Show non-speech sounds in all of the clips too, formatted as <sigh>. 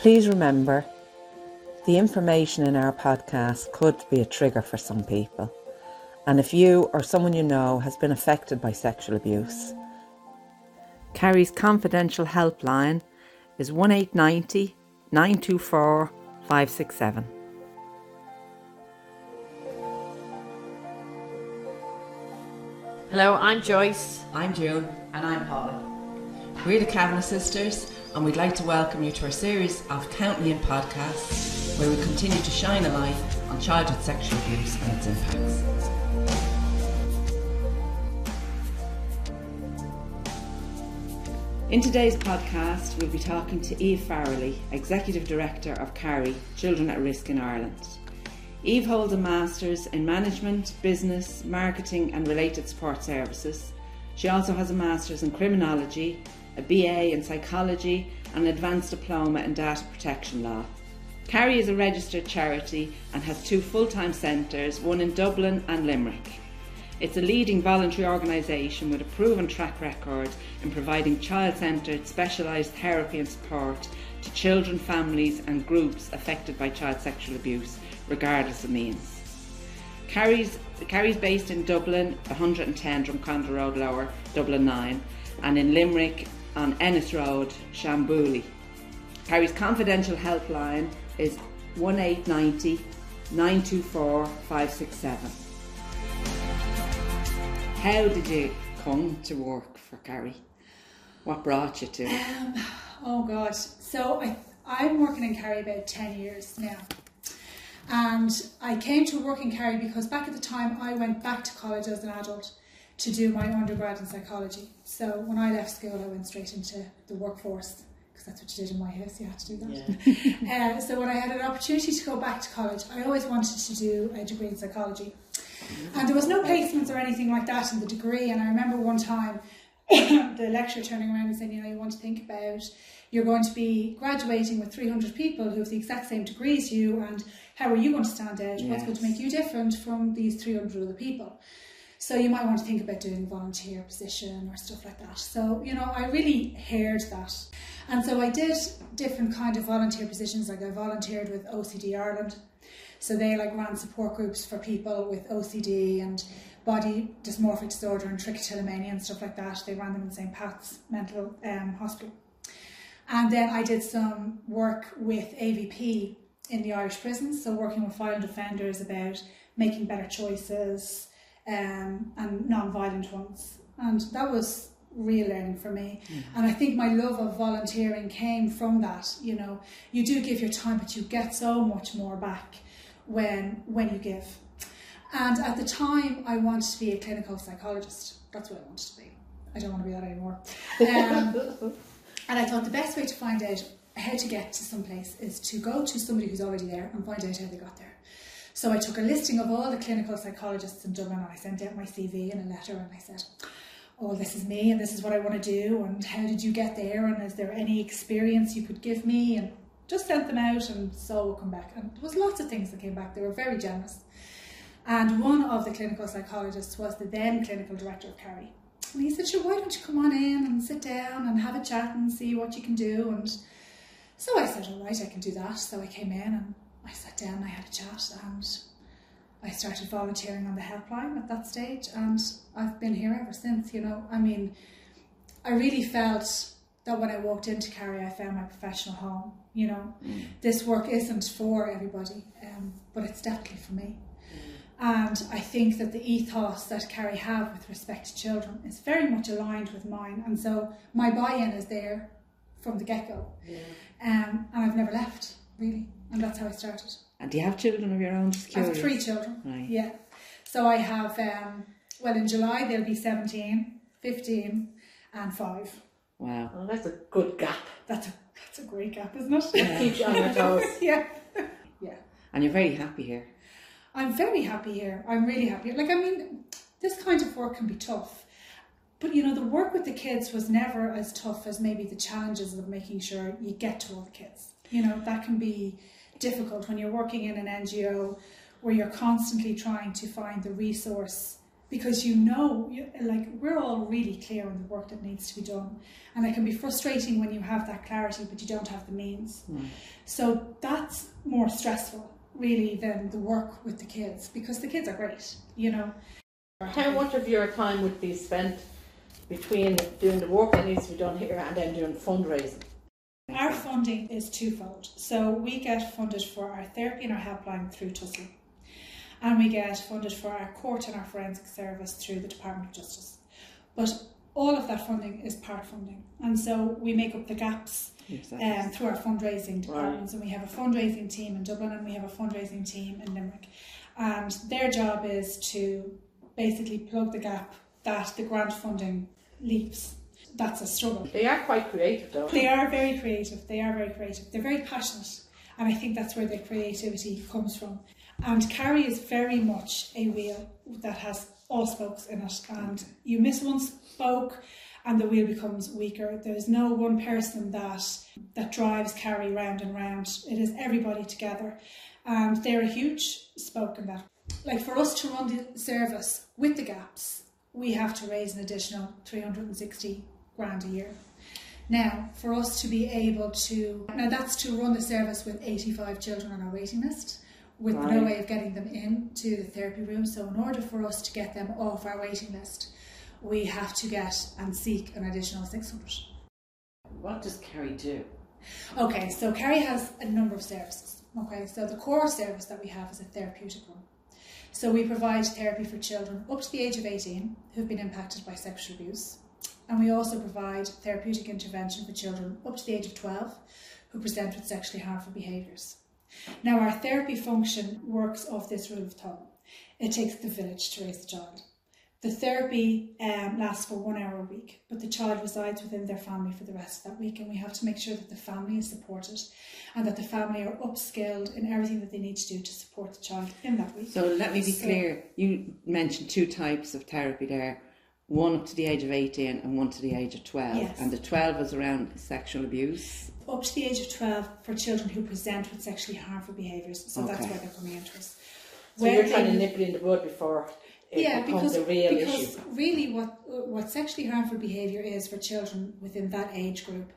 Please remember the information in our podcast could be a trigger for some people. And if you or someone you know has been affected by sexual abuse, CARI's confidential helpline is 1890 924 567. Hello, I'm Joyce. I'm June. And I'm Paula. We're the Kavanagh sisters, and we'd like to welcome you to our series of County In podcasts, where we continue to shine a light on childhood sexual abuse and its impacts. In today's podcast, we'll be talking to Eve Farrelly, Executive Director of CARI, Children at Risk in Ireland. Eve holds a Master's in Management, Business, Marketing and Related Support Services. She also has a Master's in Criminology, a BA in Psychology, and an Advanced Diploma in Data Protection Law. CARI is a registered charity and has two full time centres, one in Dublin and Limerick. It's a leading voluntary organisation with a proven track record in providing child centred specialised therapy and support to children, families, and groups affected by child sexual abuse regardless of means. CARI's, CARI's based in Dublin, 110 Drumcondra Road Lower, Dublin 9, and in Limerick on Ennis Road, Shambouli. CARI's confidential helpline is 1890 924 567. How did you come to work for CARI? What brought you to it? Um, oh God. So I, I'm working in CARI about 10 years now. And I came to work in CARI because back at the time I went back to college as an adult to do my undergrad in psychology. So when I left school, I went straight into the workforce because that's what you did in my house. You had to do that. Yeah. <laughs> uh, so when I had an opportunity to go back to college, I always wanted to do a degree in psychology. And there was no placements or anything like that in the degree. And I remember one time <coughs> the lecturer turning around and saying, you know, you want to think about you're going to be graduating with 300 people who have the exact same degree as you, and how are you going to stand out? Yes. What's going to make you different from these 300 other people? So you might want to think about doing a volunteer position or stuff like that. So, you know, I really heard that. And so I did different kind of volunteer positions, like I volunteered with OCD Ireland. So they like ran support groups for people with OCD and body dysmorphic disorder and trichotillomania and stuff like that. They ran them in St. Pat's Mental um, Hospital. And then I did some work with AVP in the Irish prisons, so working with violent offenders about making better choices um, and non-violent ones. And that was real learning for me. Mm-hmm. And I think my love of volunteering came from that. You know, you do give your time, but you get so much more back when when you give. And at the time, I wanted to be a clinical psychologist. That's what I wanted to be. I don't want to be that anymore. Um, <laughs> And I thought the best way to find out how to get to some place is to go to somebody who's already there and find out how they got there. So I took a listing of all the clinical psychologists in Dublin and I sent out my CV and a letter and I said, oh, this is me and this is what I want to do and how did you get there and is there any experience you could give me and just sent them out and so will come back. And there was lots of things that came back. They were very generous. And one of the clinical psychologists was the then clinical director of CARI. And he said, sure, why don't you come on in and sit down and have a chat and see what you can do? And so I said, all right, I can do that. So I came in and I sat down I had a chat and I started volunteering on the helpline at that stage and I've been here ever since, you know. I mean, I really felt that when I walked into CARI, I found my professional home. You know, mm. this work isn't for everybody, um, but it's definitely for me. And I think that the ethos that CARI have with respect to children is very much aligned with mine. And so my buy in is there from the get go. Yeah. Um, and I've never left, really. And that's how I started. And do you have children of your own? I have three children. Right. Yeah. So I have, um, well, in July they'll be 17, 15, and 5. Wow. Well, that's a good gap. That's a, that's a great gap, isn't it? Yeah. Keeps you on your <laughs> toes. yeah. Yeah. And you're very happy here. I'm very happy here. I'm really happy. Like, I mean, this kind of work can be tough. But you know, the work with the kids was never as tough as maybe the challenges of making sure you get to all the kids. You know, that can be difficult when you're working in an NGO where you're constantly trying to find the resource because you know, you, like we're all really clear on the work that needs to be done, and it can be frustrating when you have that clarity but you don't have the means. Hmm. So that's more stressful, really, than the work with the kids because the kids are great, you know. How much of your time would be spent between doing the work that needs to be done here and then doing fundraising? Our funding is twofold. So we get funded for our therapy and our helpline through TUSLA. And we get funded for our court and our forensic service through the Department of Justice. But all of that funding is part funding. And so we make up the gaps um, through our fundraising departments. And we have a fundraising team in Dublin and we have a fundraising team in Limerick. And their job is to basically plug the gap that the grant funding leaves. That's a struggle. They are quite creative though. They are very creative. They are very creative. They're very passionate, and I think that's where their creativity comes from. And CARI is very much a wheel that has all spokes in it, and you miss one spoke, and the wheel becomes weaker. There's no one person that that drives CARI round and round. It is everybody together, and they're a huge spoke in that. Like for us to run the service with the gaps, we have to raise an additional 360 grand a year. Now, for us to be able to, now that's to run the service with 85 children on our waiting list, with no way of getting them into the therapy room. So, in order for us to get them off our waiting list, we have to get and seek an additional 600. What does CARI do? Okay, so CARI has a number of services. Okay, so the core service that we have is a therapeutic one. So we provide therapy for children up to the age of 18 who've been impacted by sexual abuse. And we also provide therapeutic intervention for children up to the age of 12 who present with sexually harmful behaviours. Now, our therapy function works off this rule of thumb it takes the village to raise the child. The therapy um, lasts for one hour a week, but the child resides within their family for the rest of that week, and we have to make sure that the family is supported and that the family are upskilled in everything that they need to do to support the child in that week. So let me be So- clear. You mentioned two types of therapy there. One up to the age of 18 and one to the age of 12. Yes. And the 12 is around sexual abuse. Up to the age of 12 for children who present with sexually harmful behaviours, so that's Okay. why they're coming into us. So When you're trying they- to nip it in the bud before it yeah, becomes because, a real because issue. really what what sexually harmful behaviour is for children within that age group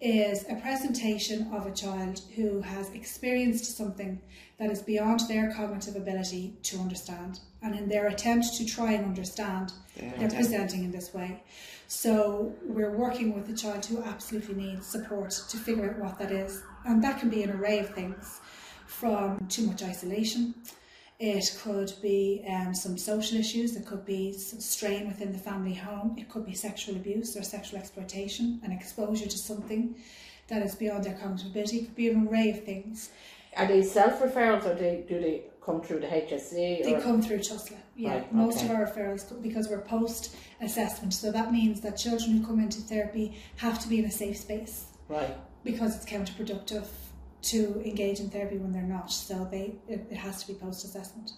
is a presentation of a child who has experienced something that is beyond their cognitive ability to understand. And in their attempt to try and understand, Yeah, they're presenting in this way. So we're working with a child who absolutely needs support to figure out what that is. And that can be an array of things from too much isolation. It could be um, some social issues. It could be some strain within the family home. It could be sexual abuse or sexual exploitation and exposure to something that is beyond their cognitive ability. It could be an array of things. Are they self referrals or they, do they come through the HSE? They come through TUSLA. Yeah, Right, most of our referrals because we're post assessment. So that means that children who come into therapy have to be in a safe space Right. because it's counterproductive to engage in therapy when they're not. So they it, it has to be post assessment.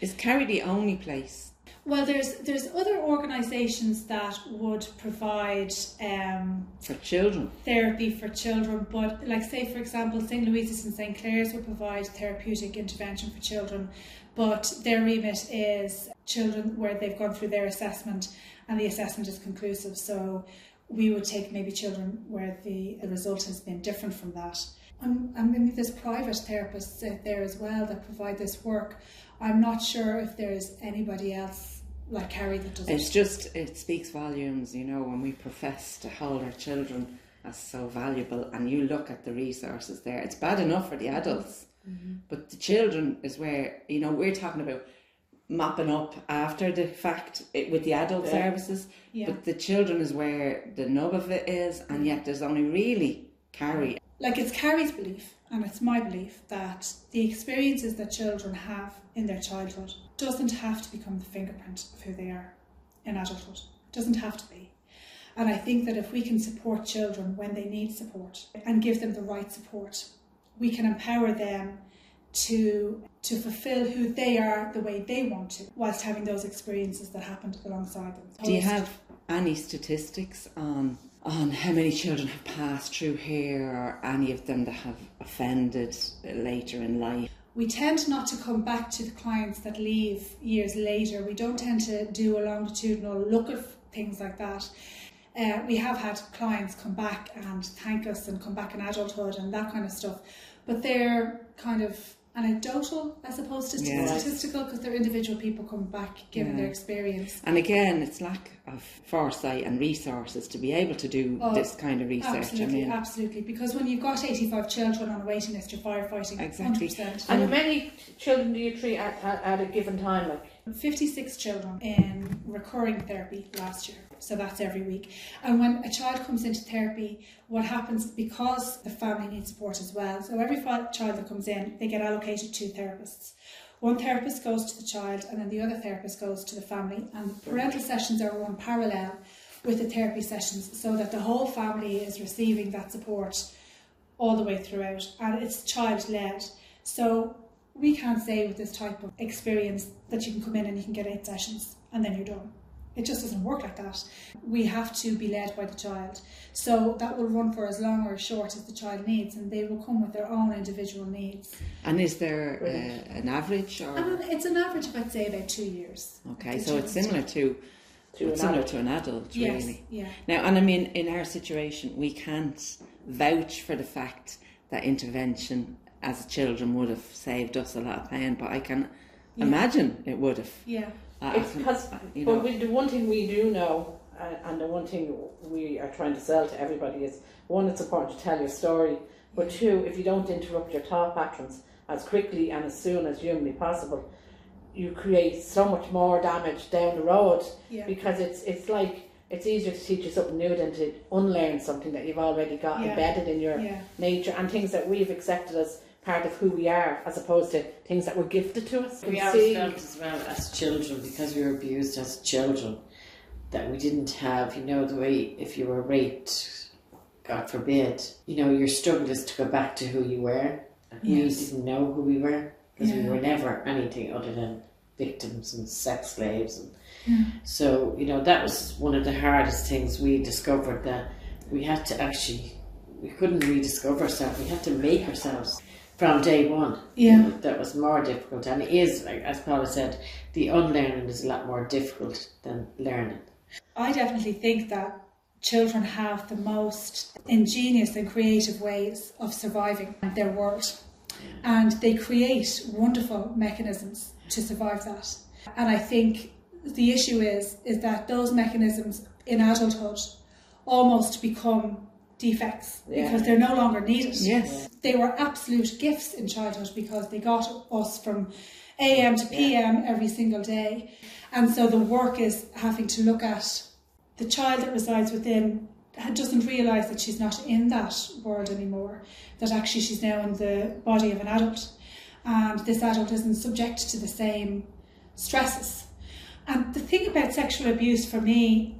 Is CARI the only place? Well, there's there's other organisations that would provide um, For children? therapy for children, but like say for example, St Louise's and St Clare's will provide therapeutic intervention for children, but their remit is children where they've gone through their assessment and the assessment is conclusive. So we would take maybe children where the, the result has been different from that. And, and maybe there's private therapists out there as well that provide this work. I'm not sure if there's anybody else like CARI that does It's it. just, it speaks volumes, you know, when we profess to hold our children as so valuable and you look at the resources there. It's bad enough for the adults, mm-hmm. but the children is where, you know, we're talking about mapping up after the fact it, with the adult Yeah. services, Yeah. but the children is where the nub of it is, and mm-hmm. yet there's only really CARI. Like it's CARI's belief and it's my belief that the experiences that children have in their childhood doesn't have to become the fingerprint of who they are in adulthood. It doesn't have to be. And I think that if we can support children when they need support and give them the right support, we can empower them to to fulfill who they are the way they want to, whilst having those experiences that happened alongside them. Do you have any statistics on on how many children have passed through here, or any of them that have offended later in life? we tend not to come back to the clients that leave years later. We don't tend to do a longitudinal look at things like that. Uh, we have had clients come back and thank us and come back in adulthood and that kind of stuff, but they're kind of anecdotal as opposed to Yes. statistical because they're individual people coming back giving Yeah. their experience. And again, it's lack of foresight and resources to be able to do Oh, this kind of research. Absolutely, I mean, absolutely. Because when you've got 85 children on a waiting list, you're firefighting Exactly. 100%. And how many children do you treat at, at, at a given time? Like 56 children in recurring therapy last year. So that's every week. And when a child comes into therapy, what happens because the family needs support as well. So every child that comes in, they get allocated two therapists. One therapist goes to the child, and then the other therapist goes to the family. And parental sessions are run parallel with the therapy sessions so that the whole family is receiving that support all the way throughout, and it's child led. So we can't say with this type of experience that you can come in and you can get eight sessions and then you're done. It just doesn't work like that. We have to be led by the child. So that will run for as long or as short as the child needs, and they will come with their own individual needs. and is there uh, an average or? And it's an average of, I'd say, about two years. Okay, so it's similar to to an it's similar adult. to an adult, Yes, really. yeah. Now, and I mean, in our situation, we can't vouch for the fact that intervention as children would have saved us a lot of pain, but I can Yeah. imagine it would have. Yeah. Uh, It's because, you but know, we, the one thing we do know, uh, and the one thing we are trying to sell to everybody is one, it's important to tell your story, but two, if you don't interrupt your thought patterns as quickly and as soon as humanly possible, you create so much more damage down the road Yeah. because it's it's like it's easier to teach you something new than to unlearn something that you've already got Yeah. embedded in your Yeah. nature and things that we've accepted as part of who we are as opposed to things that were gifted to us. We always felt as well as children because we were abused as children that we didn't have, you know, the way if you were raped, God forbid, you know, your struggle is to go back to who you were. Yes. We didn't know who we were because we were never anything other than victims and sex slaves. And Yeah. so, you know, that was one of the hardest things we discovered that we had to actually, we couldn't rediscover ourselves. We had to make ourselves from day one. Yeah. You know, that was more difficult. And it is, like, as Paula said, the unlearning is a lot more difficult than learning. I definitely think that children have the most ingenious and creative ways of surviving their world. And they create wonderful mechanisms to survive that. And I think the issue is is that those mechanisms in adulthood almost become defects because they're no longer needed. yes, They were absolute gifts in childhood because they got us from AM to PM every single day. And so the work is having to look at the child that resides within doesn't realise that she's not in that world anymore, that actually she's now in the body of an adult. And this adult isn't subject to the same stresses. And the thing about sexual abuse for me,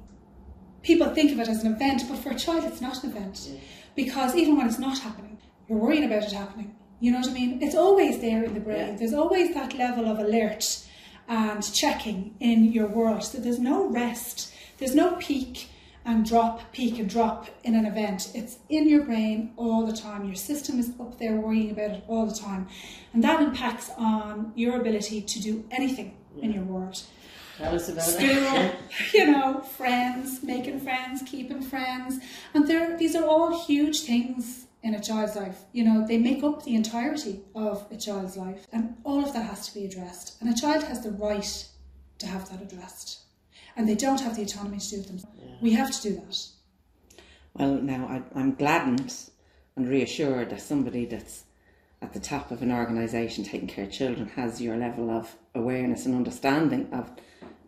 people think of it as an event, but for a child, it's not an event. Because even when it's not happening, you're worrying about it happening. You know what I mean? It's always there in the brain. Yeah. There's always that level of alert and checking in your world. So there's no rest. There's no peak and drop, peak and drop in an event. It's in your brain all the time. Your system is up there worrying about it all the time. And that impacts on your ability to do anything in your world Tell us about school, it. <laughs> you know, friends, making friends, keeping friends. And they're, these are all huge things in a child's life. You know, they make up the entirety of a child's life. And all of that has to be addressed. And a child has the right to have that addressed. And they don't have the autonomy to do it themselves. We have to do that. Well, now I, I'm gladdened and reassured that somebody that's at the top of an organisation taking care of children has your level of awareness and understanding of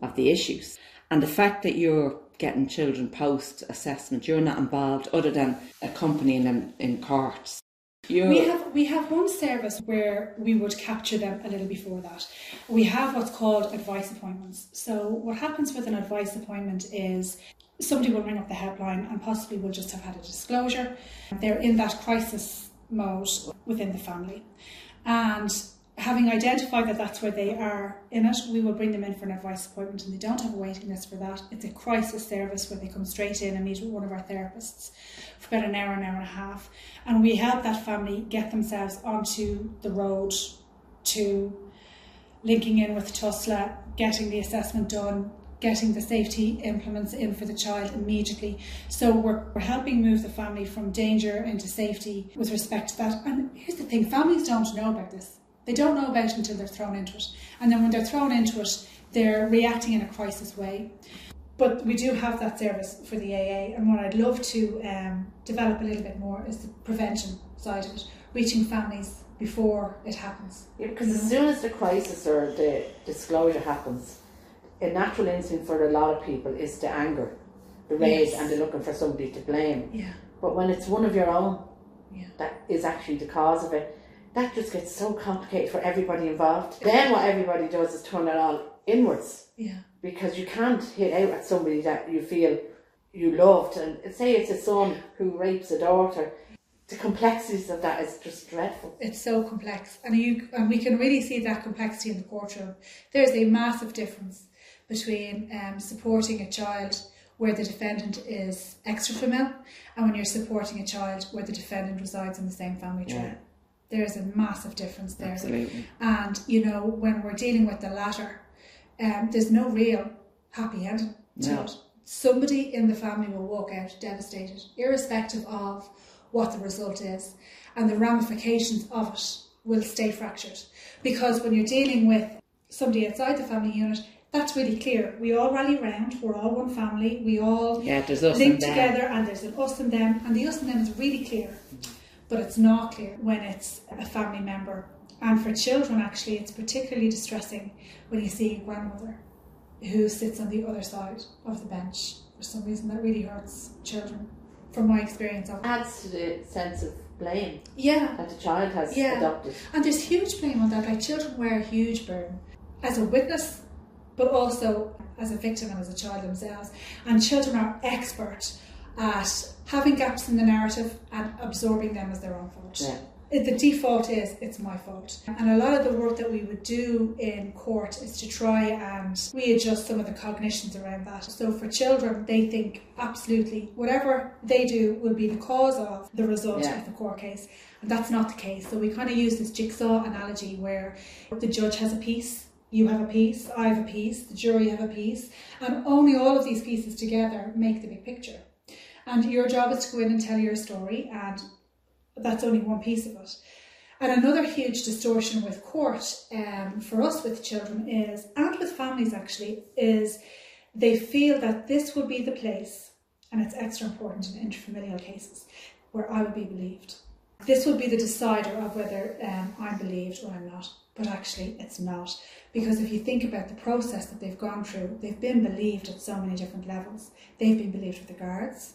of the issues. And the fact that you're getting children post assessment, you're not involved other than accompanying them in courts. You're, We have we have one service where we would capture them a little before that. We have what's called advice appointments. So what happens with an advice appointment is somebody will ring up the helpline and possibly will just have had a disclosure. They're in that crisis mode within the family. And having identified that that's where they are in it, we will bring them in for an advice appointment and they don't have a waiting list for that. It's a crisis service where they come straight in and meet with one of our therapists for about an hour, an hour and a half. And we help that family get themselves onto the road to linking in with TUSLA, getting the assessment done, getting the safety implements in for the child immediately. So we're, we're helping move the family from danger into safety with respect to that. And here's the thing families don't know about this. They don't know about it until they're thrown into it. And then when they're thrown into it, they're reacting in a crisis way. But we do have that service for the AA, and what I'd love to um, develop a little bit more is the prevention side of it, reaching families before it happens. Yeah, because as soon as the crisis or the disclosure happens, a natural instinct for a lot of people is the anger, the rage, Yes. and they're looking for somebody to blame. Yeah, But when it's one of your own Yeah. that is actually the cause of it, that just gets so complicated for everybody involved. Then what everybody does is turn it all inwards yeah, because you can't hit out at somebody that you feel you loved. And say it's a son who rapes a daughter, the complexities of that is just dreadful. it's so complex, and you and we can really see that complexity in the courtroom. There's a massive difference between um, supporting a child where the defendant is extra familial and when you're supporting a child where the defendant resides in the same family tree. Yeah. There's a massive difference there. Absolutely. And you know, when we're dealing with the latter, um, there's no real happy ending to No. it. Somebody in the family will walk out devastated, irrespective of what the result is, and the ramifications of it will stay fractured. Because when you're dealing with somebody outside the family unit, that's really clear. We all rally round, we're all one family, we all Yeah, link and together, and there's an us and them, and the us and them is really clear, but it's not clear when it's a family member. And for children, actually, it's particularly distressing when you see a grandmother who sits on the other side of the bench. For some reason, that really hurts children, from my experience of it. Adds to the sense of blame Yeah, that the child has Yeah. adopted. and there's huge blame on that. Like children wear a huge burden as a witness, but also as a victim and as a child themselves. And children are expert at having gaps in the narrative and absorbing them as their own fault. Yeah. It- The default is it's my fault. And a lot of the work that we would do in court is to try and readjust some of the cognitions around that. So for children, they think absolutely whatever they do will be the cause of the result Yeah. of the court case. And that's not the case. So we kind of use this jigsaw analogy where the judge has a piece, you have a piece, I have a piece, the jury have a piece, and only all of these pieces together make the big picture. And your job is to go in and tell your story, and that's only one piece of it. And another huge distortion with court um, for us with children is, and with families actually, is they feel that this will be the place, and it's extra important in interfamilial cases, where I will be believed. This will be the decider of whether um, I'm believed or I'm not. But actually, it's not. Because if you think about the process that they've gone through, they've been believed at so many different levels. They've been believed with the guards,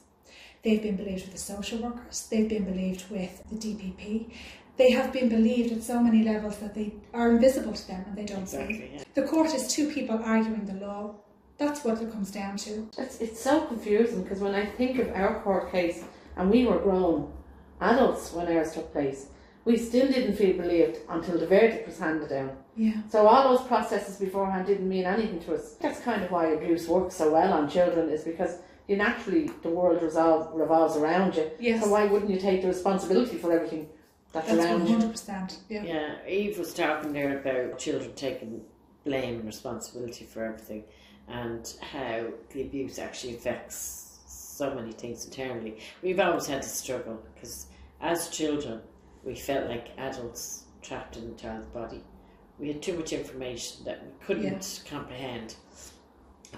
They've been believed with the social workers. They've been believed with the DPP. They have been believed at so many levels that they are invisible to them and they don't see. Exactly. Yeah. The court is two people arguing the law. That's what it comes down to. It's, it's so confusing because when I think of our court case, and we were grown adults when ours took place, we still didn't feel believed until the verdict was handed down. Yeah. So all those processes beforehand didn't mean anything to us. That's kind of why abuse works so well on children, is because you naturally the world resolve, revolves around you. Yes. So why wouldn't you take the responsibility for everything that's, That's around one you? hundred percent. Yeah. Yeah, Eve was talking there about children taking blame and responsibility for everything and how the abuse actually affects so many things internally. We've always had to struggle because as children, we felt like adults trapped in the child's body. We had too much information that we couldn't comprehend.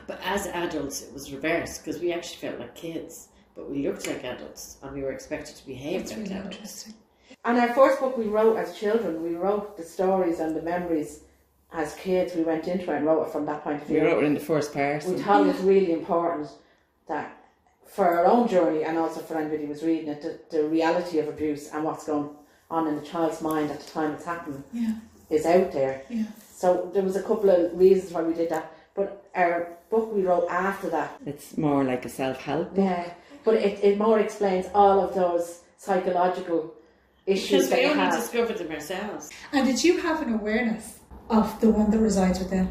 But as adults, it was reversed because we actually felt like kids, but we looked like adults and we were expected to behave That's like really adults. interesting. And our first book we wrote as children, we wrote the stories and the memories as kids. We went into it and wrote it from that point of view. We wrote it in the first person. we thought it was really important that for our own journey and also for anybody who was reading it, the, the reality of abuse and what's going on in the child's mind at the time it's happening Yeah. is out there. Yeah. So there was a couple of reasons why we did that. But our book we wrote after that, It's more like a self-help. yeah. But it, it more explains all of those psychological issues Because that we you only have. discovered them ourselves. And did you have an awareness of the one that resides within?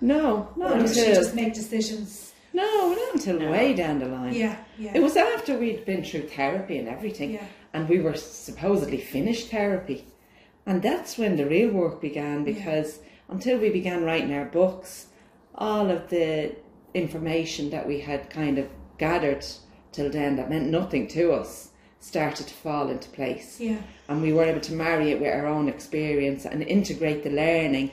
No, not or did you until just make decisions? no, not until No. way down the line. Yeah. Yeah. It was after we'd been through therapy and everything, Yeah. and we were supposedly finished therapy, And that's when the real work began because until we began writing our books, all of the information that we had kind of gathered till then that meant nothing to us started to fall into place. Yeah. And we were able to marry it with our own experience and integrate the learning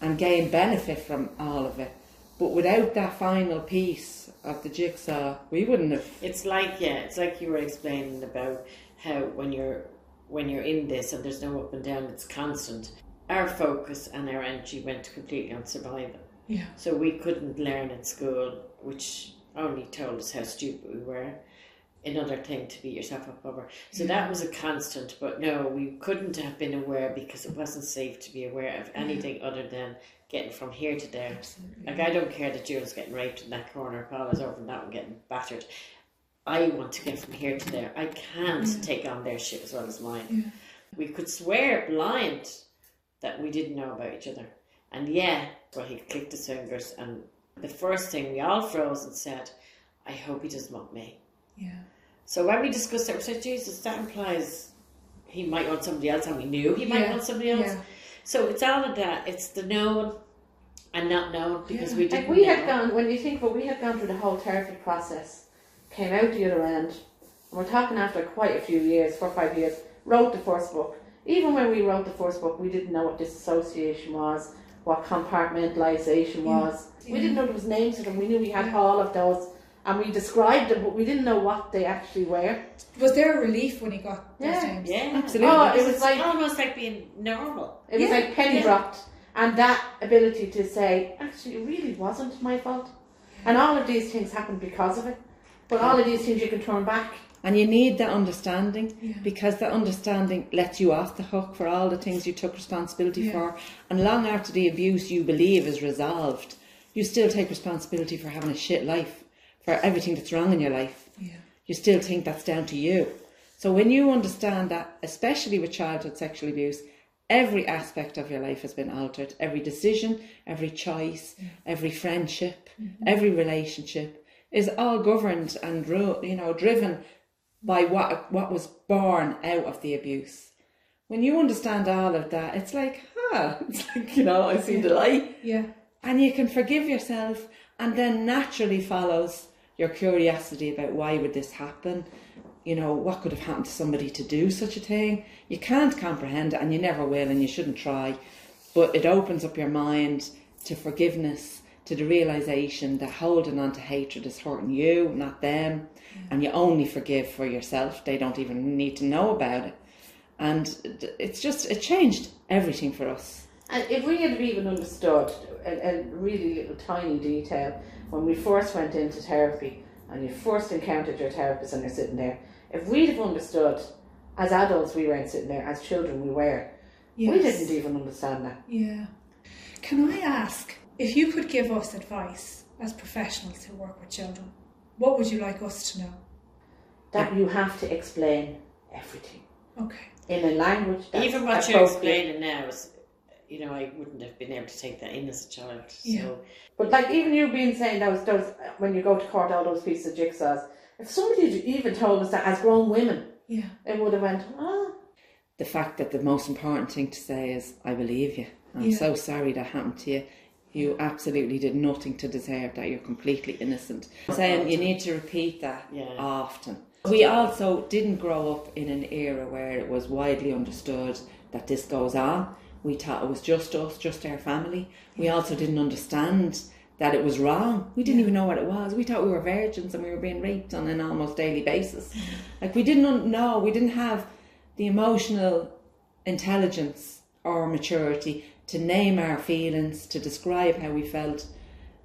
and gain benefit from all of it. But without that final piece of the jigsaw, we wouldn't have. It's like yeah, it's like you were explaining about how when you're when you're in this and there's no up and down, it's constant. Our focus and our energy went completely on survival. Yeah. So we couldn't learn in school, which only told us how stupid we were. Another thing to beat yourself up over. So that was a constant, but no, we couldn't have been aware because it wasn't safe to be aware of anything other than getting from here to there. Like I don't care that Jules getting raped in that corner, Paula's over in that one getting battered. I want to get from here to there. I can't take on their shit as well as mine. We could swear blind that we didn't know about each other. And yeah, well, he clicked his fingers, and the first thing we all froze and said, I hope he doesn't want me. Yeah. So when we discussed it, we said, Jesus, that implies he might want somebody else, and we knew he might Yeah, want somebody else. yeah. So it's all of that. It's the known and not known because Yeah. we Like didn't we know. had gone, when you think about we had gone through the whole therapy process, came out the other end, and we're talking after quite a few years, four or five years, wrote the first book. Even when we wrote the first book, we didn't know what disassociation was, what compartmentalization was. We didn't know there was names for them. We knew we had all of those, and we described them, but we didn't know what they actually were. Was there a relief when you got those Yeah. names? Yeah, Absolutely. Oh, it It was was like almost like being normal. It was Yeah, like penny yeah. dropped. And that ability to say, actually, it really wasn't my fault. And all of these things happened because of it. But all of these things you can turn back. And you need that understanding Yeah. because that understanding lets you off the hook for all the things you took responsibility Yeah. for. And long after the abuse you believe is resolved, you still take responsibility for having a shit life, for everything that's wrong in your life. Yeah. You still think that's down to you. So when you understand that, especially with childhood sexual abuse, every aspect of your life has been altered. Every decision, every choice, every friendship, mm-hmm. every relationship is all governed and you know driven by what what was born out of the abuse. When you understand all of that, it's like, huh, <laughs> it's like you know, I see the light, Yeah. and you can forgive yourself, and then naturally follows your curiosity about why would this happen. You know, what could have happened to somebody to do such a thing? You can't comprehend it, and you never will, and you shouldn't try. But it opens up your mind to forgiveness, to the realization that holding on to hatred is hurting you, not them, and you only forgive for yourself. They don't even need to know about it. And it's just, it changed everything for us. And if we had even understood a, a really little tiny detail when we first went into therapy and you first encountered your therapist and you're sitting there, if we'd have understood, as adults we weren't sitting there, as children we were, we didn't even understand that. Yeah. Can I ask if you could give us advice as professionals who work with children? What would you like us to know? That you have to explain everything Okay. in a language that's Even what you're appropriate. explaining now is, you know, I wouldn't have been able to take that in as a child. Yeah. So But like even you being saying those those when you go to court all those pieces of jigsaws, if somebody had even told us that as grown women, Yeah. it would have went, ah, the fact that the most important thing to say is, I believe you. I'm Yeah. so sorry that happened to you. You absolutely did nothing to deserve that. You're completely innocent. Saying you need to repeat that Yeah. often. We also didn't grow up in an era where it was widely understood that this goes on. We thought it was just us, just our family. We also didn't understand that it was wrong. We didn't even know what it was. We thought we were virgins and we were being raped on an almost daily basis. Like we didn't know, we didn't have the emotional intelligence or maturity to name our feelings, to describe how we felt.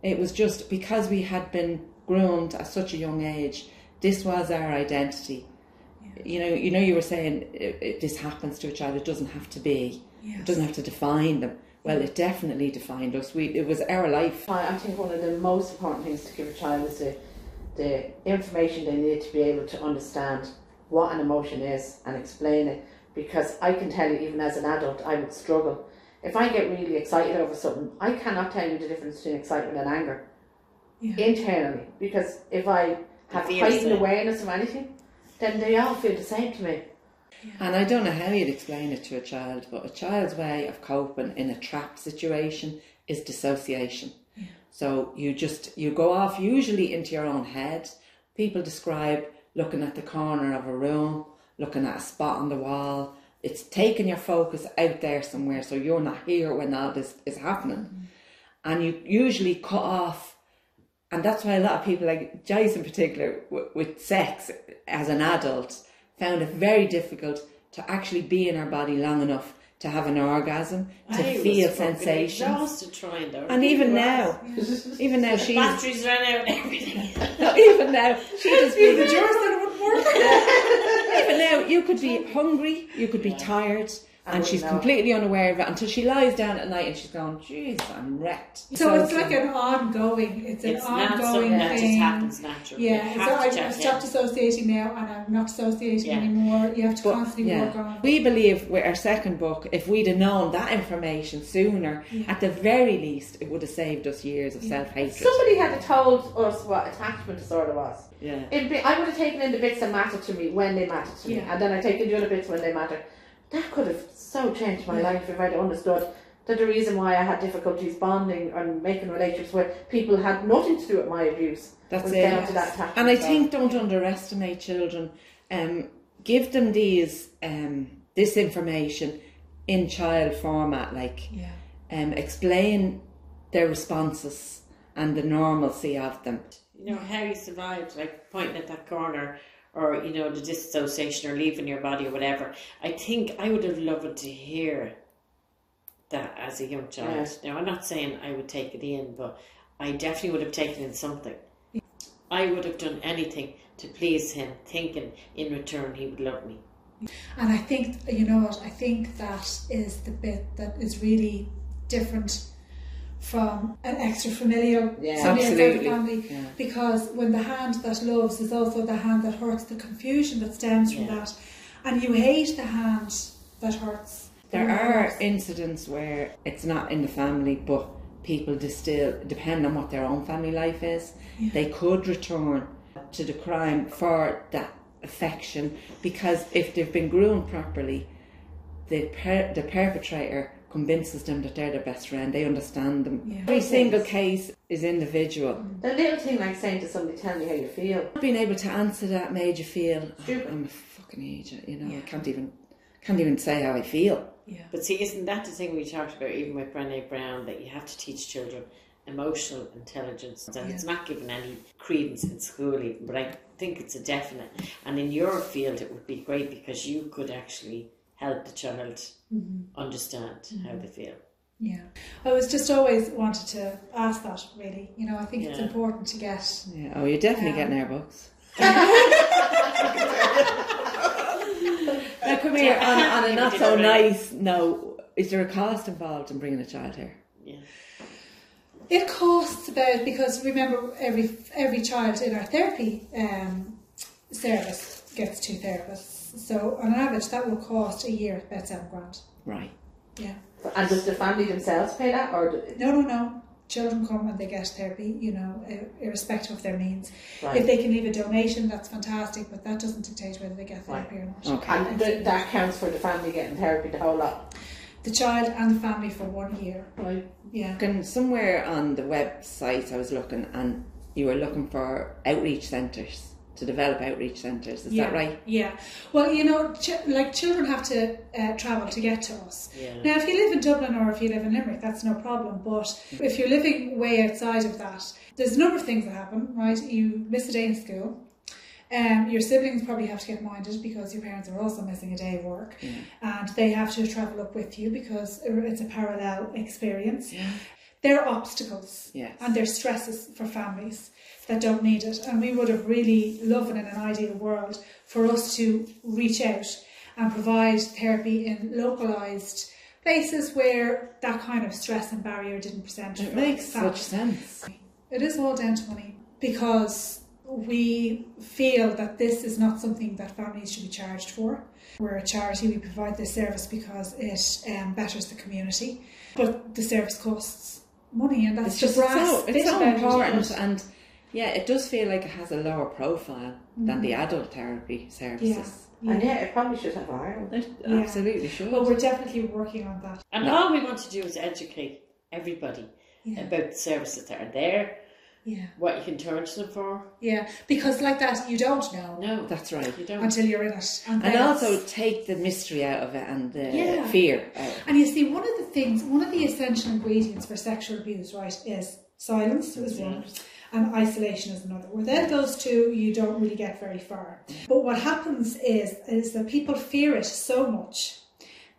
It was just because we had been groomed at such a young age. This was our identity. You know, you know, you were saying if, if this happens to a child, it doesn't have to be. Yes. It doesn't have to define them. Well, it definitely defined us. We, it was our life. I I think one of the most important things to give a child is the, the information they need to be able to understand what an emotion is and explain it. Because I can tell you, even as an adult, I would struggle. If I get really excited over something, I cannot tell you the difference between excitement and anger Yeah. internally. Because if I have heightened awareness of anything, then they all feel the same to me. And I don't know how you'd explain it to a child, but a child's way of coping in a trap situation is dissociation. So you just you go off usually into your own head. People describe looking at the corner of a room, looking at a spot on the wall. It's taking your focus out there somewhere, so you're not here when all this is happening, mm-hmm. and you usually cut off. And that's why a lot of people, like Joyce in particular, w- with sex as an adult, found it very difficult to actually be in her body long enough to have an orgasm, to I feel sensations. Exhausted trying though. And even now, <laughs> even now she's batteries ran out and everything. <laughs> even now she just <laughs> be, The jurors said it wouldn't work. even now you could be hungry, you could be tired, and she's completely unaware of it until she lies down at night and she's going, "Jeez, I'm wrecked." So it's like an ongoing, it's an It's not ongoing something that just thing. happens naturally. Yeah, so I've, check stopped associating now and I'm not associating Yeah. anymore. You have to But, constantly work on we believe with our second book, if we'd have known that information sooner, at the very least, it would have saved us years of self hatred. Somebody had told us what attachment disorder was. Yeah. Be, I would have taken in the bits that mattered to me when they mattered to me, and then I take in the other bits when they mattered. That could have so changed my life if I'd understood that the reason why I had difficulties bonding and making relationships with people had nothing to do with my abuse. That's was it. down to that. And I disorder. think don't underestimate children. Um, give them these um, this information in child format, like Yeah. um, explain their responses and the normalcy of them. You know how you survived, like pointing at that corner, or you know the dissociation or leaving your body, or whatever. I think I would have loved to hear that as a young child. Now I'm not saying I would take it in, but I definitely would have taken in something. I would have done anything to please him, thinking in return he would love me. And I think, you know what, I think that is the bit that is really different from an extra familial Yeah. somebody outside the Absolutely. family Yeah. because when the hand that loves is also the hand that hurts, the confusion that stems from Yeah. that, and you hate the hand that hurts. There are incidents where it's not in the family, but people distill, depend on what their own family life is, they could return to the crime for that affection because if they've been groomed properly, the per- the perpetrator convinces them that they're their best friend. They understand them. Yeah. Every single case is individual. The little thing like saying to somebody, "Tell me how you feel." Not being able to answer that made you feel "Oh, I'm a fucking idiot. You know, I can't even can't even say how I feel. Yeah. But see, isn't that the thing we talked about even with Brené Brown that you have to teach children emotional intelligence and it's not given any credence in school even, but I think it's a definite. And in your field, it would be great because you could actually help the child understand how they feel. Yeah, I was just always wanted to ask that. Really, you know, I think it's important to get. Yeah. Oh, you're definitely Um, getting our books. <laughs> now come here on, on a not so nice no. Is there a cost involved in bringing a child here? Yeah. It costs about because remember every every child in our therapy um, service gets two therapists. So on average, that will cost a year about seven grand. Right. Yeah. And does the family themselves pay that, or do, No, no, no. Children come and they get therapy, you know, irrespective of their means. Right. If they can leave a donation, that's fantastic, but that doesn't dictate whether they get therapy or not. Okay. and th- that counts for the family getting therapy the whole lot? The child and the family for one year. Right. Yeah. Looking somewhere on the website, I was looking, and you were looking for outreach centres to develop outreach centres. Is yeah. that right? Yeah. Well, you know, ch- like children have to uh, travel to get to us. Yeah. Now, if you live in Dublin or if you live in Limerick, that's no problem. But if you're living way outside of that, there's a number of things that happen, right? You miss a day in school. Um, your siblings probably have to get minded because your parents are also missing a day of work, and they have to travel up with you because it's a parallel experience. There are obstacles Yes. and there's stresses for families that don't need it. And we would have really loved in an ideal world for us to reach out and provide therapy in localized places where that kind of stress and barrier didn't present. It makes such sense. It is all down to money because we feel that this is not something that families should be charged for. We're a charity, we provide this service because it um, betters the community, but the service costs money, and that's It's just the brass so, it's so important, it? and yeah, it does feel like it has a lower profile than the mm-hmm. adult therapy services. And yeah, it probably should have Ireland. It Yeah. absolutely should. But we're definitely working on that. And No. all we want to do is educate everybody Yeah. about the services that are there, Yeah. what you can charge them for. Yeah. Because like that, you don't know No, That's right. you don't. until you're in it. And, And also take the mystery out of it and the Yeah. fear out. And you see, one of the things, one of the essential ingredients for sexual abuse, right, is silence is one, and isolation is another. Without those two, you don't really get very far. But what happens is, is that people fear it so much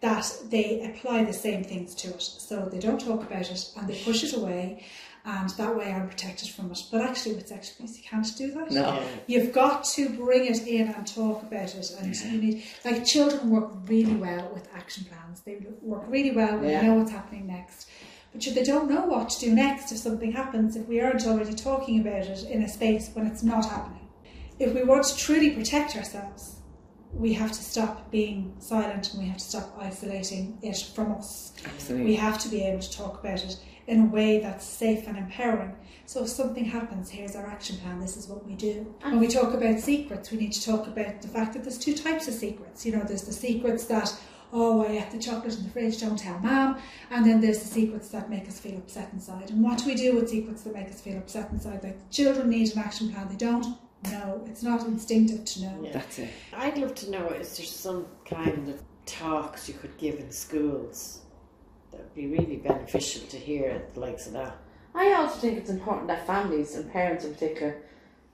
that they apply the same things to it. So they don't talk about it and they push it away, and that way I'm protected from it. But actually, with sex abuse, you can't do that. No. You've got to bring it in and talk about it, and you need like children work really well with action plans. They work really well when Yeah. they know what's happening next, but you- they don't know what to do next if something happens. If we aren't already talking about it in a space when it's not happening, if we want to truly protect ourselves, we have to stop being silent and we have to stop isolating it from us. Absolutely. We have to be able to talk about it in a way that's safe and empowering. So if something happens, here's our action plan, this is what we do. Ah. When we talk about secrets, we need to talk about the fact that there's two types of secrets. You know, there's the secrets that, oh, I ate the chocolate in the fridge, don't tell mom. And then there's the secrets that make us feel upset inside. And what do we do with secrets that make us feel upset inside? Like children need an action plan, they don't know. It's not instinctive to know. Yeah. That's it. I'd love to know is there some kind of talks you could give in schools that would be really beneficial to hear the likes of that. I also think it's important that families and parents in particular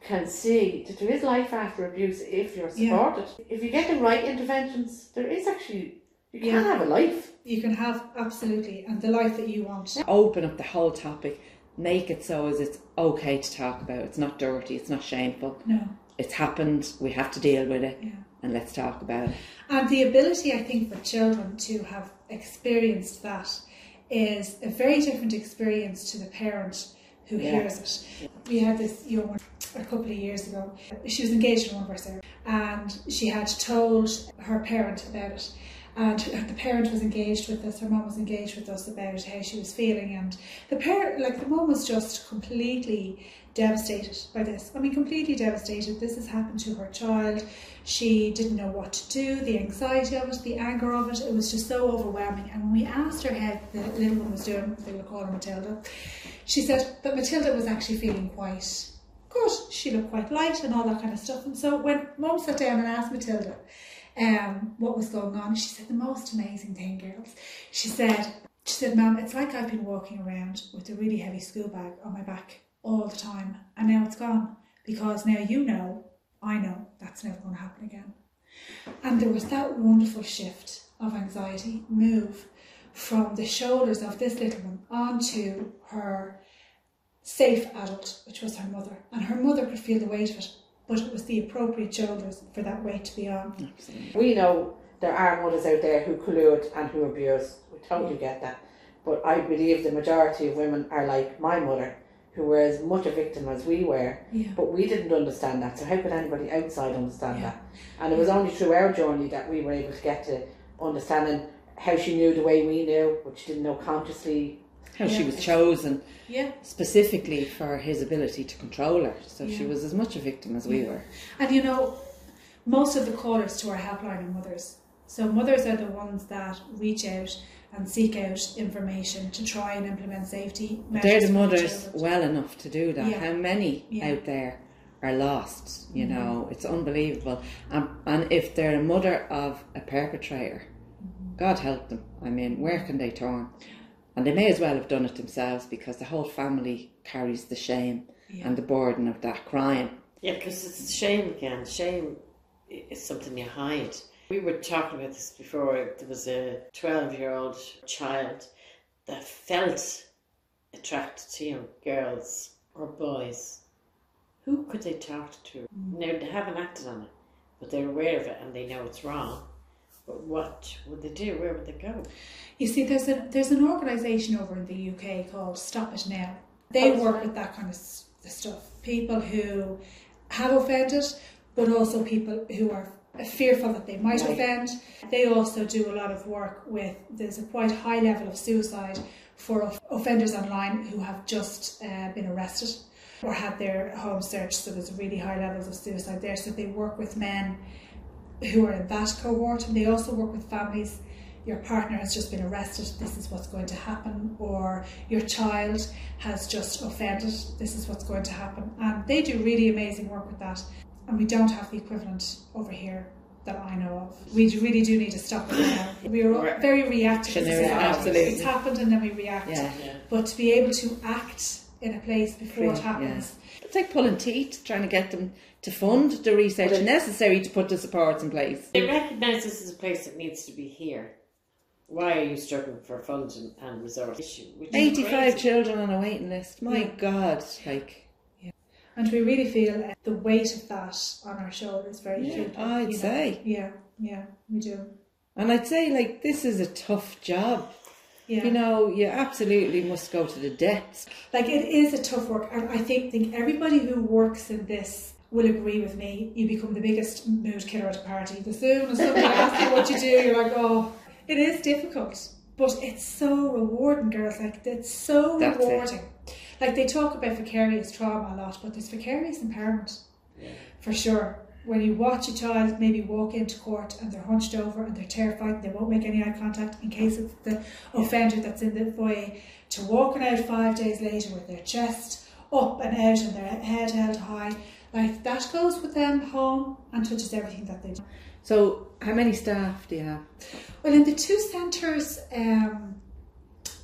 can see that there is life after abuse if you're Yeah. supported. If you get the right interventions, there is actually you can Yeah. have a life. You can have absolutely and the life that you want. Open up the whole topic. Make it so as it's okay to talk about. It's not dirty. It's not shameful. No. It's happened. We have to deal with it, Yeah. And let's talk about it. And the ability, I think, for children to have experienced that is a very different experience to the parent who Yeah. hears it. We had this young one a couple of years ago. She was engaged in one of our services and she had told her parent about it. And the parent was engaged with us, her mum was engaged with us about how she was feeling. And the parent, like the mum was just completely devastated by this. I mean, completely devastated. This has happened to her child. She didn't know what to do, the anxiety of it, the anger of it. It was just so overwhelming. And when we asked her how the little one was doing, they were calling Matilda, she said that Matilda was actually feeling quite good. She looked quite light and all that kind of stuff. And so when mum sat down and asked Matilda um, what was going on, she said the most amazing thing, girls. She said, she said, Mum, it's like I've been walking around with a really heavy school bag on my back all the time, and now it's gone because now you know, I know that's never going to happen again. And there was that wonderful shift of anxiety move from the shoulders of this little one onto her safe adult, which was her mother. And her mother could feel the weight of it, but it was the appropriate shoulders for that weight to be on. We know there are mothers out there who collude and who abuse. We totally get that. But I believe the majority of women are like my mother, who were as much a victim as we were. Yeah. But we didn't understand that. So how could anybody outside understand Yeah. that? And it was only through our journey that we were able to get to understanding how she knew the way we knew, but she didn't know consciously. How she was chosen Yeah. specifically for his ability to control her. So she was as much a victim as we Yeah. were. And you know, most of the callers to our helpline are mothers. So mothers are the ones that reach out and seek out information to try and implement safety measures. They're the mothers children. well enough to do that. Yeah. How many Yeah. out there are lost? You Mm-hmm. know, it's unbelievable. And, and if they're a mother of a perpetrator, Mm-hmm. God help them. I mean, where can they turn? And they may as well have done it themselves because the whole family carries the shame Yeah. and the burden of that crime. Yeah, because it's shame again. Shame is something you hide. We were talking about this before. There was a 12 year old child that felt attracted to young girls or boys. Who could they talk to? Mm. Now, they haven't acted on it, but they're aware of it and they know it's wrong. But what would they do? Where would they go? You see, there's a there's an organisation over in the UK called Stop It Now. They Oh, work right. with that kind of stuff. People who have offended, but also people who are fearful that they might Right. offend. They also do a lot of work with. There's a quite high level of suicide for offenders online who have just uh, been arrested or had their home searched. So there's really high levels of suicide there. So they work with men who are in that cohort, and they also work with families. Your partner has just been arrested, this is what's going to happen, or your child has just offended, this is what's going to happen. And they do really amazing work with that, and we don't have the equivalent over here that I know of. We really do need to stop it now. We are very reactive. as Reactionary, absolutely. It's happened and then we react. Yeah. yeah. But to be able to act in a place before it Pre- happens, It's like pulling teeth, trying to get them to fund the research Well, it- necessary to put the supports in place. They recognise this as a place that needs to be here. Why are you struggling for funds and, and resources? Which 85 crazy. children on a waiting list. My Yeah. God, like, and we really feel uh, the weight of that on our shoulders very Yeah, I'd you know. say. Yeah, yeah, we do. and I'd say, like, this is a tough job. Yeah. You know, you absolutely must go to the depths. like it is a tough work and i think, think everybody who works in this will agree with me you become the biggest mood killer at a party the soon as somebody <laughs> asks you what you do you're like oh it is difficult but it's so rewarding girls like it's so That's it. Like they talk about vicarious trauma a lot but there's vicarious empowerment for sure. When you watch a child maybe walk into court and they're hunched over and they're terrified and they won't make any eye contact in case it's the offender that's in the foyer to walking out five days later with their chest up and out and their head held high like that goes with them home and touches everything that they do. So, how many staff do you have? well in the two centres um,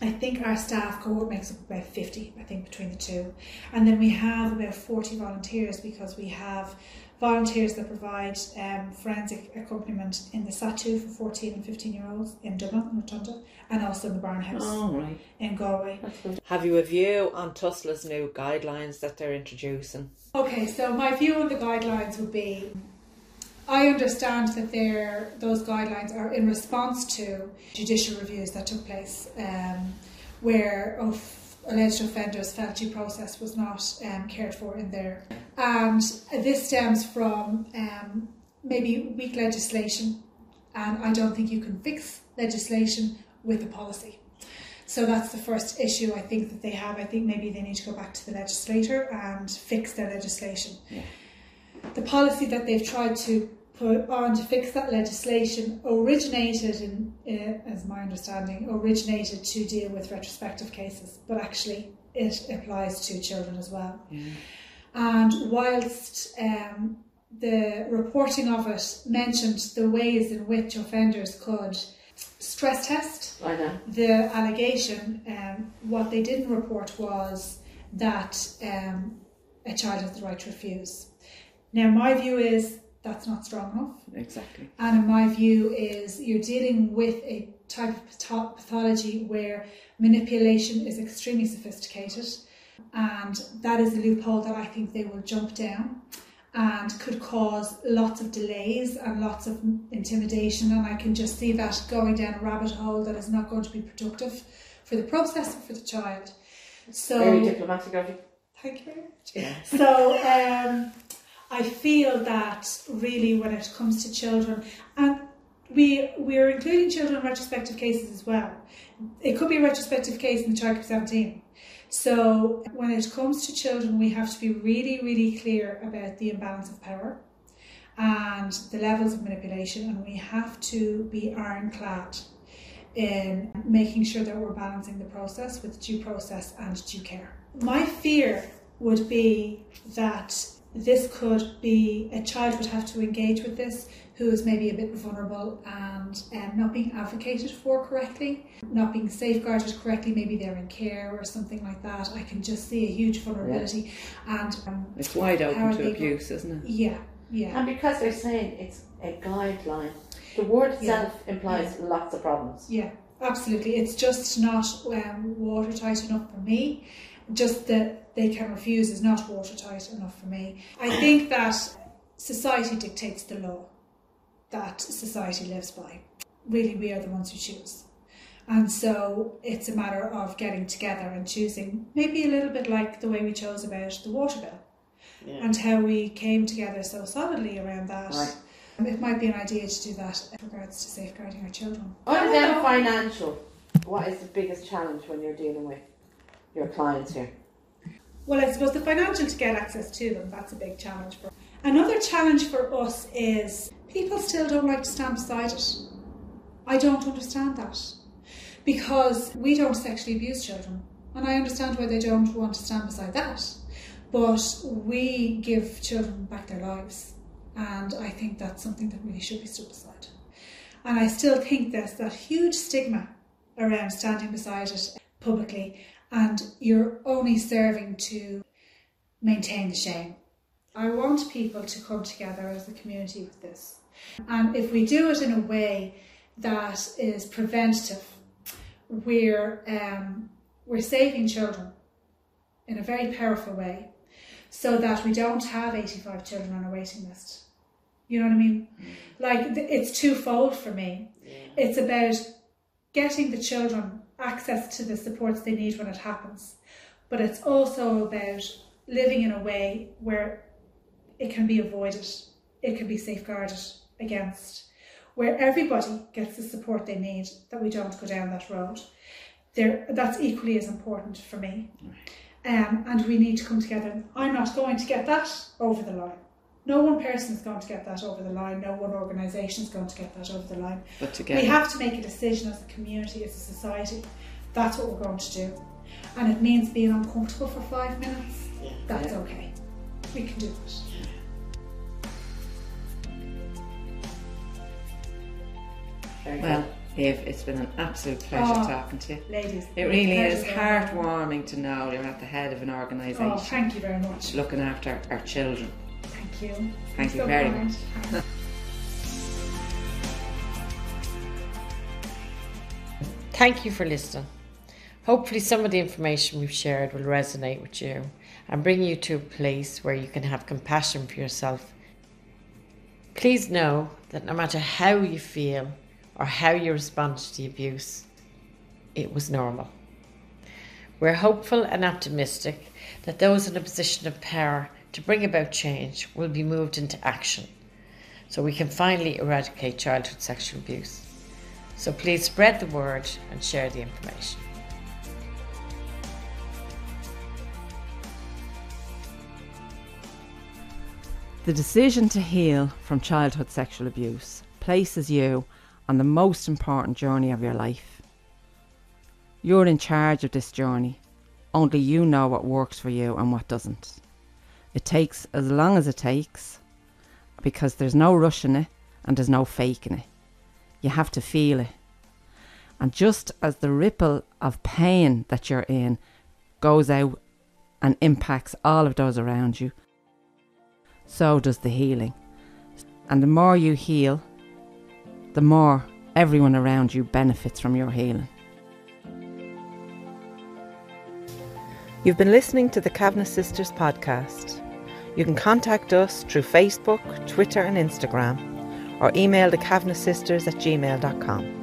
I think our staff cohort makes up about 50, I think, between the two. And then we have about 40 volunteers because we have volunteers that provide um, forensic accompaniment in the SATU for 14 and 15 year olds in Dublin, in Rotunda, and also in the Barn House Oh, right. in Galway. Have you a view on Tusla's new guidelines that they're introducing? Okay, so my view on the guidelines would be I understand that they're, those guidelines are in response to judicial reviews that took place um, where of alleged offenders felt due process was not um, cared for in there. And this stems from um, maybe weak legislation, and I don't think you can fix legislation with a policy. So that's the first issue I think that they have. I think maybe they need to go back to the legislator and fix their legislation. The policy that they've tried to on to fix that legislation originated in, uh, as my understanding, originated to deal with retrospective cases, but actually it applies to children as well. And whilst um, the reporting of it mentioned the ways in which offenders could stress test the allegation, um, what they didn't report was that um, a child has the right to refuse. Now, my view is that's not strong enough. Exactly. And in my view is you're dealing with a type of pathology where manipulation is extremely sophisticated and that is a loophole that I think they will jump down and could cause lots of delays and lots of intimidation and I can just see that going down a rabbit hole that is not going to be productive for the process or for the child. So Very diplomatic of you. Thank you very much. Yeah. So um, I feel that really when it comes to children, and we we are including children in retrospective cases as well. It could be a retrospective case in the child group 17. So when it comes to children, we have to be really, really clear about the imbalance of power and the levels of manipulation, and we have to be ironclad in making sure that we're balancing the process with due process and due care. My fear would be that this could be a child would have to engage with this who is maybe a bit vulnerable and um, not being advocated for correctly, not being safeguarded correctly. Maybe they're in care or something like that. I can just see a huge vulnerability, and um, It's wide open to they abuse, isn't it? yeah, yeah, And because they're saying it's a guideline, the word Yeah. itself implies lots of problems. yeah, absolutely. It's just not um, watertight enough for me. Just that they can refuse is not watertight enough for me. I think that society dictates the law that society lives by. Really, we are the ones who choose. And so it's a matter of getting together and choosing, maybe a little bit like the way we chose about the water bill Yeah. and how we came together so solidly around that. Right. Um, It might be an idea to do that in regards to safeguarding our children. Other than financial, what is the biggest challenge when you're dealing with your clients here? Well, I suppose the financial to get access to them, that's a big challenge for Another challenge for us is people still don't like to stand beside it. I don't understand that because we don't sexually abuse children, and I understand why they don't want to stand beside that. But we give children back their lives, and I think that's something that really should be stood beside. And I still think there's that huge stigma around standing beside it publicly, and you're only serving to maintain the shame. I want people to come together as a community with this. And if we do it in a way that is preventative, we're, um, we're saving children in a very powerful way so that we don't have 85 children on a waiting list. You know what I mean? Like, it's twofold for me. It's about getting the children access to the supports they need when it happens, but it's also about living in a way where it can be avoided, it can be safeguarded against, where everybody gets the support they need, that we don't go down that road. There, that's equally as important for me. Um, and we need to come together. I'm not going to get that over the line. No one person is going to get that over the line. No one organisation is going to get that over the line. But together. We have to make a decision as a community, as a society. That's what we're going to do. And it means being uncomfortable for five minutes. Yeah. That's okay. We can do it. Very Well, good. Eve, it's been an absolute pleasure Oh, talking to you. Ladies. It really is pleasure's all mine. heartwarming to know you're at the head of an organisation Oh, thank you very much. looking after our children. Thank you. Thank You're you very kind. much. <laughs> Thank you for listening. Hopefully, some of the information we've shared will resonate with you and bring you to a place where you can have compassion for yourself. Please know that no matter how you feel or how you respond to the abuse, it was normal. We're hopeful and optimistic that those in a position of power to bring about change will be moved into action so we can finally eradicate childhood sexual abuse. So please spread the word and share the information. The decision to heal from childhood sexual abuse places you on the most important journey of your life. You're in charge of this journey. Only you know what works for you and what doesn't. It takes as long as it takes because there's no rushing it and there's no faking it. You have to feel it. And just as the ripple of pain that you're in goes out and impacts all of those around you, so does the healing. And the more you heal, the more everyone around you benefits from your healing. You've been listening to the Kavanagh Sisters podcast. You can contact us through Facebook, Twitter, and Instagram, or email the Kavanagh Sisters at gmail.com.